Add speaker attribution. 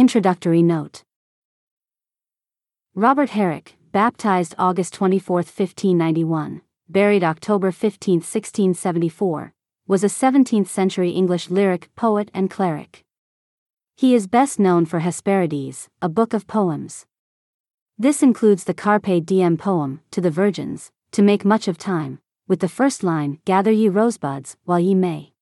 Speaker 1: Introductory Note Robert Herrick, baptized August 24, 1591, buried October 15, 1674, was a 17th century English lyric poet and cleric. He is best known for Hesperides, a book of poems. This includes the Carpe Diem poem, To the Virgins, to make much of time, with the first line Gather ye rosebuds while ye may.